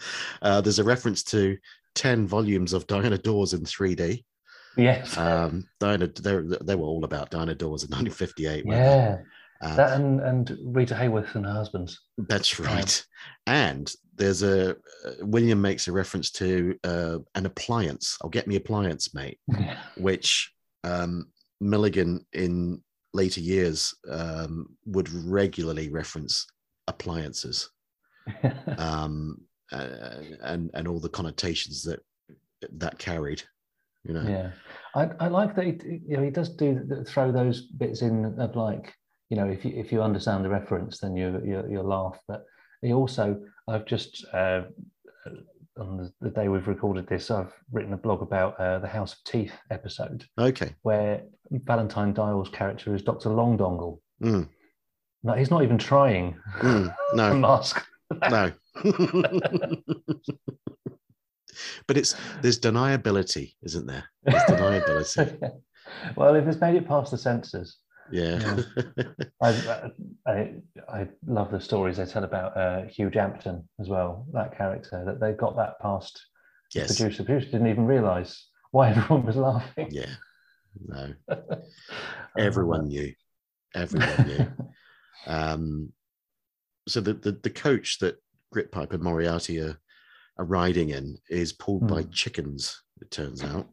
Uh, there's a reference to 10 volumes of Diana Dors in 3D. Yes. Um, Diana, they, they were all about Diana Dors in 1958. yeah. Uh, That and, and Rita Hayworth and her husbands. that's right. And there's a, uh, William makes a reference to uh, an appliance. I'll get me appliance, mate, which um, Milligan in later years um, would regularly reference appliances. um, uh, and and all the connotations that that carried. You know, Yeah, I, I like that. He, you know, he does do throw those bits in of like, you know, if you if you understand the reference, then you you you'll laugh. But he also, I've just uh, on the, the day we've recorded this, I've written a blog about uh, the House of Teeth episode okay, where Valentine Dyall's character is Doctor Longdongle. Mm. No, he's not even trying Mm, no, mask. No. but it's there's deniability, isn't there? There's deniability. well, if it's made it past the censors, Yeah. I, I I love the stories they tell about uh, Hugh Jampton as well. That character that they got that past the yes. producer. Producer didn't even realise why everyone was laughing. Yeah. No. Everyone knew. Everyone knew. Um, so the, the the coach that Grytpype and Moriarty are, are riding in is pulled by Hmm. chickens. It turns out.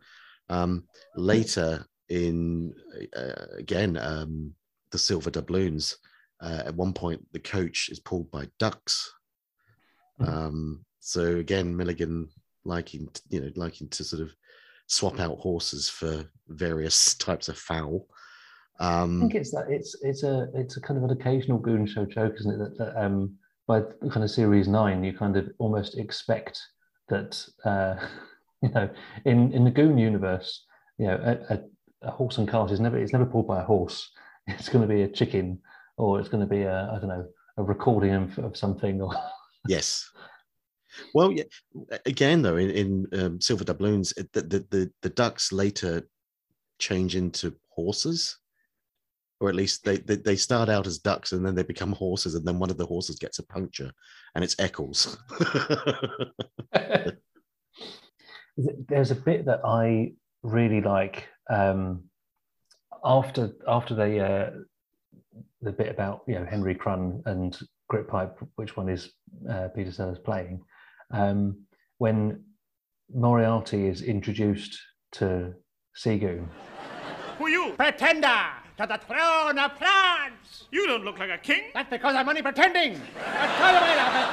Um, later in uh, again um, the Silver Doubloons, Uh, at one point, the coach is pulled by ducks. Mhm. Um, so again, Milligan liking you know liking to sort of swap out horses for various types of fowl. I Um, think it's that it's it's a it's a kind of an occasional goon show joke, isn't it? That, that um, by kind of series nine, you kind of almost expect that uh, you know in in the goon universe, you know, a, a, a horse and cart is never it's never pulled by a horse. It's going to be a chicken, or it's going to be a I don't know a recording of, of something, or Yes. Well, yeah. Again, though, in, in um, Silver Doubloons, the, the the the ducks later change into horses, or at least they, they they start out as ducks and then they become horses, and then one of the horses gets a puncture, and it's Eccles. there's a bit that I really like um, after after they uh, the bit about you know Henry Crun and Grytpype, which one is uh, Peter Sellers playing, um, when Moriarty is introduced to Seagoon. Who are you? Pretender to the throne of France. You don't look like a king. That's because I'm only pretending. That's all the way of it.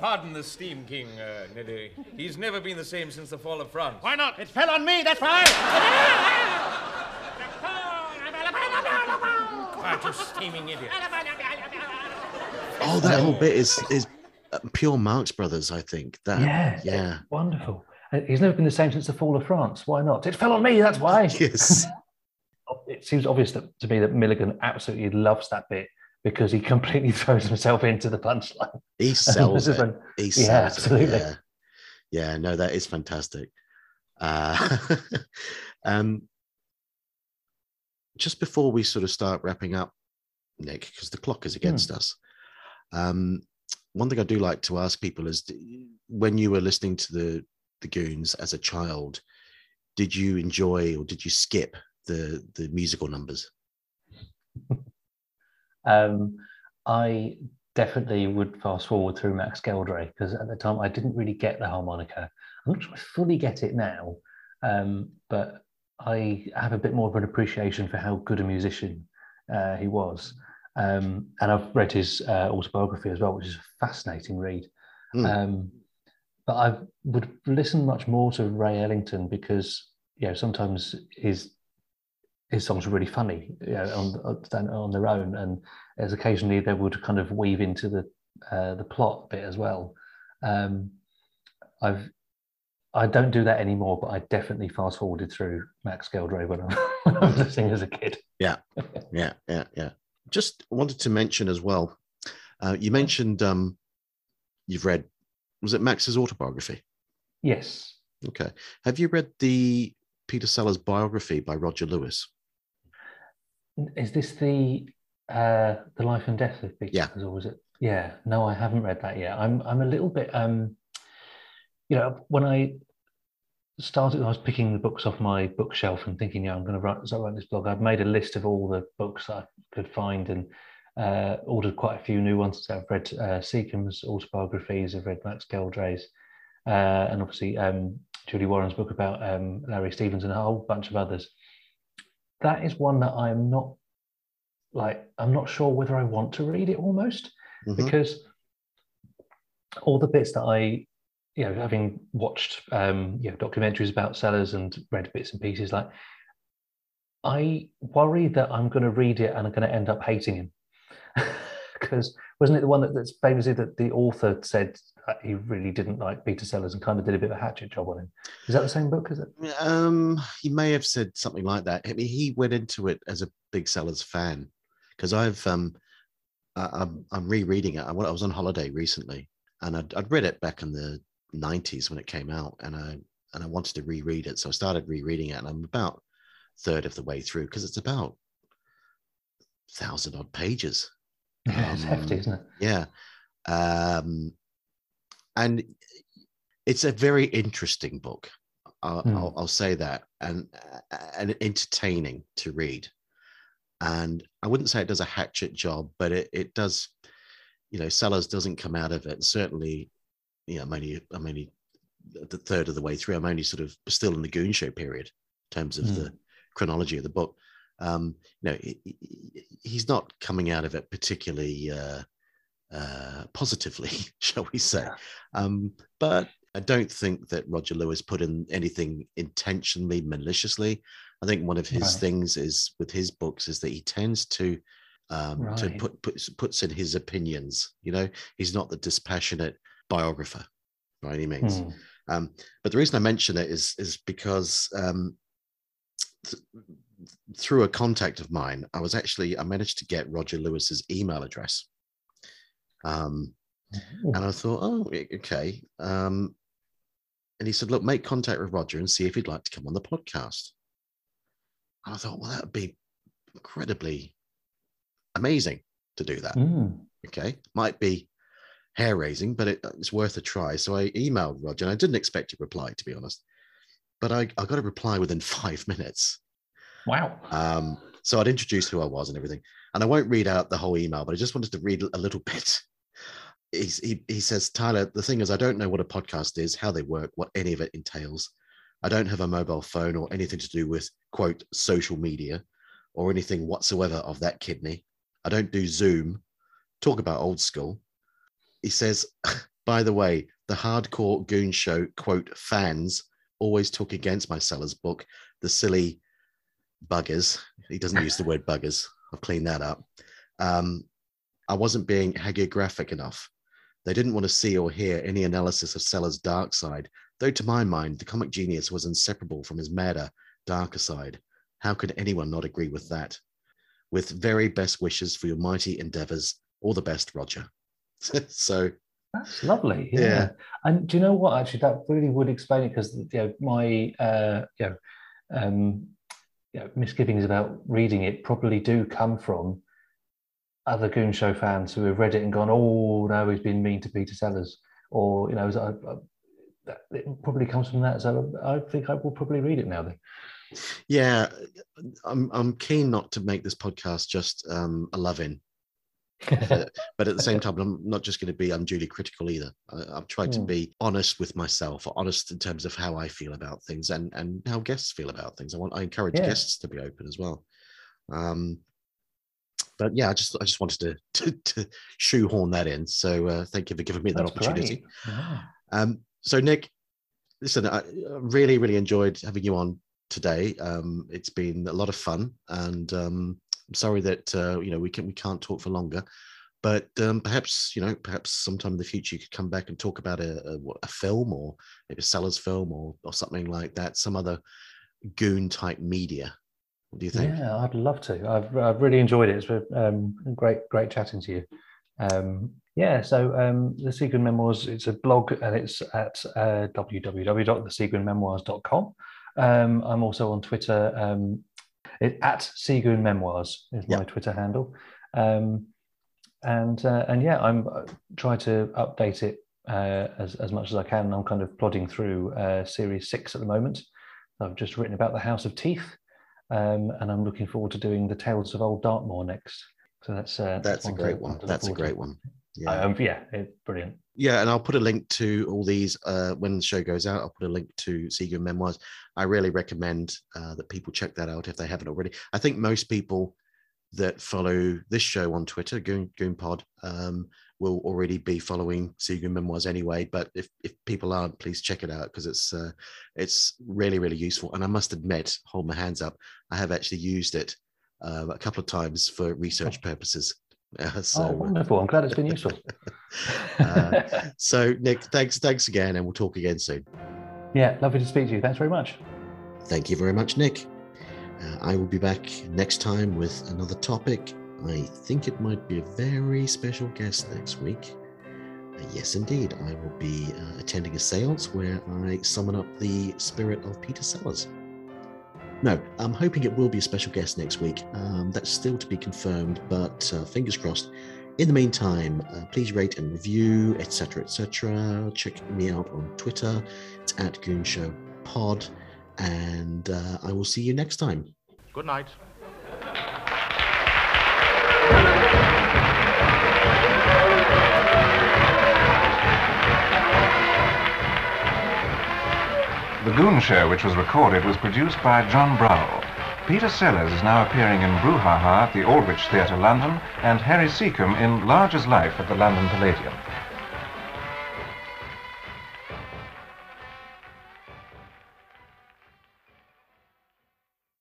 Pardon the Steam King, uh, Neddy. He's never been the same since the fall of France. Why not? It fell on me, that's why. Quiet, you steaming idiot. oh, that whole bit is is uh, pure Marx Brothers, I think. That Yeah, yeah, wonderful. He's never been the same since the fall of France. Why not? It fell on me. That's why. yes, it seems obvious that, to me that Milligan absolutely loves that bit because he completely throws himself into the punchline. he sells it. He Yeah, sells it, absolutely. Yeah. yeah, no, that is fantastic. Uh, um, just before we sort of start wrapping up, Nick, because the clock is against us. Um, one thing I do like to ask people is, when you were listening to the the Goons as a child, did you enjoy or did you skip the the musical numbers? Um, I definitely would fast forward through Max Geldray because at the time I didn't really get the harmonica. I'm not sure I fully get it now, um, but I have a bit more of an appreciation for how good a musician uh, he was. Um, and I've read his uh, autobiography as well, which is a fascinating read. Hmm. Um, but I would listen much more to Ray Ellington because you know sometimes his his songs are really funny you know, on on- on their own, and as occasionally they would kind of weave into the uh, the plot bit as well. Um, I've I don't do that anymore, but I definitely fast forwarded through Max Geldray when I, when I was listening as a kid. Yeah, yeah, yeah, yeah. Just wanted to mention as well. Uh, you mentioned um, you've read. Was it Max's autobiography? Yes, Okay. Have you read the Peter Sellers biography by Roger Lewis? is this the uh, the life and death of Peter? Yeah. Sellers, or was it? Yeah, no, I haven't read that yet. I'm I'm a little bit um, you know, when I started, I was picking the books off my bookshelf and thinking, yeah, I'm going to write, so write this blog. I've made a list of all the books I could find and uh, ordered quite a few new ones. So I've read uh, Secombe's autobiographies, I've read Max Geldray's, uh, and obviously um, Julie Warren's book about um, Larry Stephens and a whole bunch of others. That is one that I'm not like, I'm not sure whether I want to read it almost Mhm. because all the bits that I, you know, having watched um, you know documentaries about Sellers and read bits and pieces, like I worry that I'm going to read it and I'm going to end up hating him because wasn't it the one that, that's famously that the author said he really didn't like Peter Sellers and kind of did a bit of a hatchet job on him? Is that the same book? Is it? Um, he may have said something like that. I mean, he went into it as a big Sellers fan because I've um, I, I'm I'm rereading it. I, I was on holiday recently, and I'd, I'd read it back in the '90s when it came out, and I and I wanted to reread it, so I started rereading it, and I'm about third of the way through because it's about thousand odd pages. Yeah, it's hefty, Um, isn't it? Yeah. Um, and it's a very interesting book. I'll, Hmm. I'll, I'll say that, and and entertaining to read. And I wouldn't say it does a hatchet job, but it it does. You know, Sellers doesn't come out of it. And certainly, you know, I'm only I'm only the third of the way through. I'm only sort of still in the Goon Show period in terms of Hmm. the chronology of the book. Um, you know, he's not coming out of it particularly uh, uh, positively, shall we say? Um, but I don't think that Roger Lewis put in anything intentionally maliciously. I think one of his Right. things is with his books is that he tends to um, to Right. put puts, puts in his opinions. You know, he's not the dispassionate biographer by any means. Hmm. Um, but the reason I mention it is is because um, th- through a contact of mine, I was actually I managed to get Roger Lewis's email address. Um, and I thought, oh, okay. Um, and he said, look, make contact with Roger and see if he'd like to come on the podcast. And I thought, well, that would be incredibly amazing to do that. Hmm. Okay. Might be hair raising, but it, it's worth a try. So I emailed Roger and I didn't expect a reply, to be honest. But I, I got a reply within five minutes. Wow. Um, so I'd introduced who I was and everything. And I won't read out the whole email, but I just wanted to read a little bit. He's, he, he says, Tyler, the thing is, I don't know what a podcast is, how they work, what any of it entails. I don't have a mobile phone or anything to do with, quote, social media or anything whatsoever of that kidney. I don't do Zoom. Talk about old school. He says, by the way, the hardcore goon show, quote, fans always talk against my seller's book, the silly buggers. He doesn't use the word buggers. I've cleaned that up. Um, I wasn't being hagiographic enough. They didn't want to see or hear any analysis of Sellers' dark side, though to my mind, the comic genius was inseparable from his madder, darker side. How could anyone not agree with that? With very best wishes for your mighty endeavors. All the best, Roger. so, That's lovely. Yeah. Yeah. And do you know what? Actually, that really would explain it because you know my uh, you know, um, you know misgivings about reading it probably do come from other Goon Show fans who have read it and gone, "Oh no, he's been mean to Peter Sellers," or you know, I, I, that, it probably comes from that. So I think I will probably read it now. Then. yeah, I'm, I'm keen not to make this podcast just um, a love in. Uh, but at the same time, I'm not just going to be unduly critical either. I, I've tried to Hmm. be honest with myself, honest in terms of how I feel about things and and how guests feel about things. I want I encourage Yeah. guests to be open as well. Um, but yeah, I just I just wanted to to, to shoehorn that in. So uh, thank you for giving me that That's opportunity. Yeah. Um, so Nick, listen, I I really, really enjoyed having you on today. Um, it's been a lot of fun, and um, I'm sorry that uh, you know we can we can't talk for longer, but um, perhaps you know perhaps sometime in the future you could come back and talk about a, a, a film or maybe a Sellers film or or something like that, some other goon type media. What do you think? Yeah, I'd love to. I've, I've really enjoyed it. It's been um, great, great chatting to you. Um, yeah, so um, the Seagoon Memoirs, it's a blog and it's at uh. Um, I'm also on Twitter. Um, it, at Seagoon Memoirs is my Yeah. Twitter handle. Um, and uh, and yeah, I'm uh, trying to update it uh, as, as much as I can. I'm kind of plodding through uh, series six at the moment. I've just written about the House of Teeth, um, and I'm looking forward to doing the Tales of Old Dartmoor next. So that's uh, That's a great one. That's a forward to. great one. Yeah. Um, yeah, it's brilliant. Yeah, and I'll put a link to all these uh, when the show goes out. I'll put a link to Seagoon Memoirs. I really recommend uh, that people check that out if they haven't already. I think most people that follow this show on Twitter, Goon, Goon Pod, um, will already be following Seagoon Memoirs anyway. But if, if people aren't, please check it out because it's uh, it's really really useful. And I must admit, hold my hands up, I have actually used it uh, a couple of times for research purposes. Uh, so, oh, wonderful! I'm glad it's been useful. Uh, so Nick, thanks, thanks again, and we'll talk again soon. yeah, lovely to speak to you. Thanks very much. Thank you very much, Nick. Uh, I will be back next time with another topic. I think it might be a very special guest next week. Uh, yes, indeed, I will be uh, attending a seance where I summon up the spirit of Peter Sellers. No, I'm hoping it will be a special guest next week. Um, that's still to be confirmed, but uh, fingers crossed. In the meantime, uh, please rate and review, etc., etc. Check me out on Twitter. It's at Goon Show Pod, and uh, I will see you next time. Good night. The Goon Show, which was recorded, was produced by John Browell. Peter Sellers is now appearing in Brouhaha at the Aldwych Theatre, London, and Harry Secombe in Large as Life at the London Palladium.